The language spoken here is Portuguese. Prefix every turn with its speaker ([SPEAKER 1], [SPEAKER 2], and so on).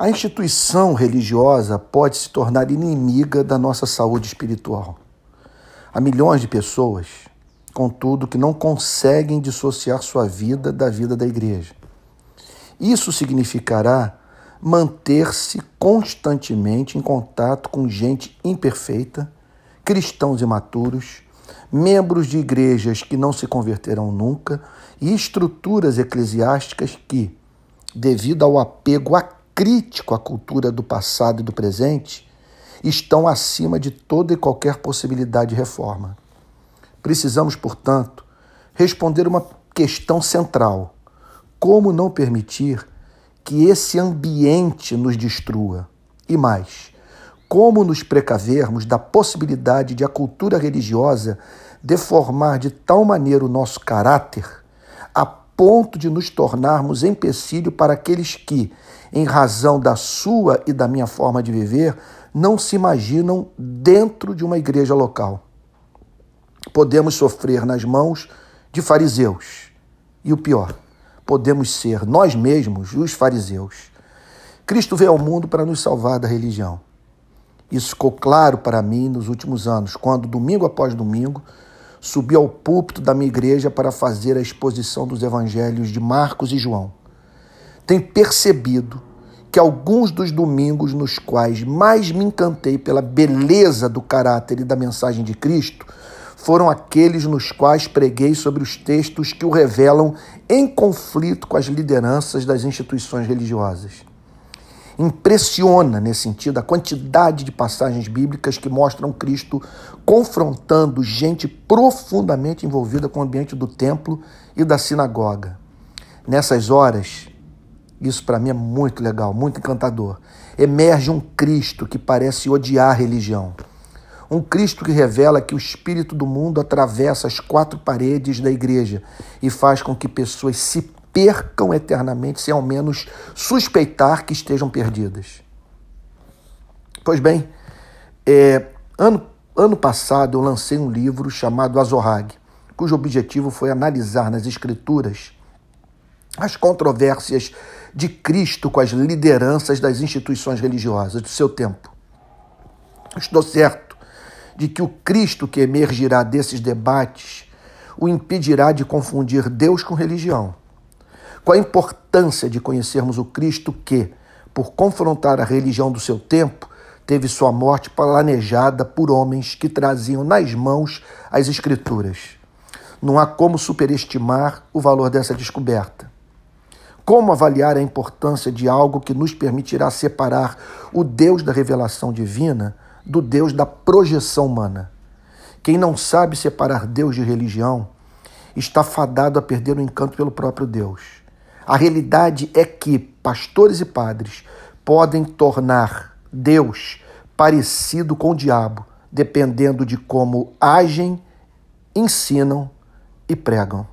[SPEAKER 1] A instituição religiosa pode se tornar inimiga da nossa saúde espiritual. Há milhões de pessoas, contudo, que não conseguem dissociar sua vida da vida da igreja. Isso significará manter-se constantemente em contato com gente imperfeita, cristãos imaturos, membros de igrejas que não se converterão nunca e estruturas eclesiásticas que, devido ao apego acrítico à cultura do passado e do presente, estão acima de toda e qualquer possibilidade de reforma. Precisamos, portanto, responder uma questão central: como não permitir que esse ambiente nos destrua? E mais, como nos precavermos da possibilidade de a cultura religiosa deformar de tal maneira o nosso caráter a ponto de nos tornarmos empecilho para aqueles que, em razão da sua e da minha forma de viver, não se imaginam dentro de uma igreja local. Podemos sofrer nas mãos de fariseus. E o pior, podemos ser nós mesmos os fariseus. Cristo veio ao mundo para nos salvar da religião. Isso ficou claro para mim nos últimos anos, quando, domingo após domingo, subi ao púlpito da minha igreja para fazer a exposição dos evangelhos de Marcos e João. Tenho percebido que alguns dos domingos nos quais mais me encantei pela beleza do caráter e da mensagem de Cristo foram aqueles nos quais preguei sobre os textos que o revelam em conflito com as lideranças das instituições religiosas. Impressiona, nesse sentido, a quantidade de passagens bíblicas que mostram Cristo confrontando gente profundamente envolvida com o ambiente do templo e da sinagoga. Nessas horas, isso para mim é muito legal, muito encantador. Emerge um Cristo que parece odiar a religião. Um Cristo que revela que o espírito do mundo atravessa as quatro paredes da igreja e faz com que pessoas se percam eternamente, sem ao menos suspeitar que estejam perdidas. Pois bem, é, ano, ano passado eu lancei um livro chamado Azorag, cujo objetivo foi analisar nas Escrituras as controvérsias de Cristo com as lideranças das instituições religiosas do seu tempo. Estou certo de que o Cristo que emergirá desses debates o impedirá de confundir Deus com religião qual a importância de conhecermos o Cristo que, por confrontar a religião do seu tempo, teve sua morte planejada por homens que traziam nas mãos as Escrituras. Não há como superestimar o valor dessa descoberta. Como avaliar a importância de algo que nos permitirá separar o Deus da revelação divina do Deus da projeção humana? Quem não sabe separar Deus de religião está fadado a perder o encanto pelo próprio Deus. A realidade é que pastores e padres podem tornar Deus parecido com o diabo, dependendo de como agem, ensinam e pregam.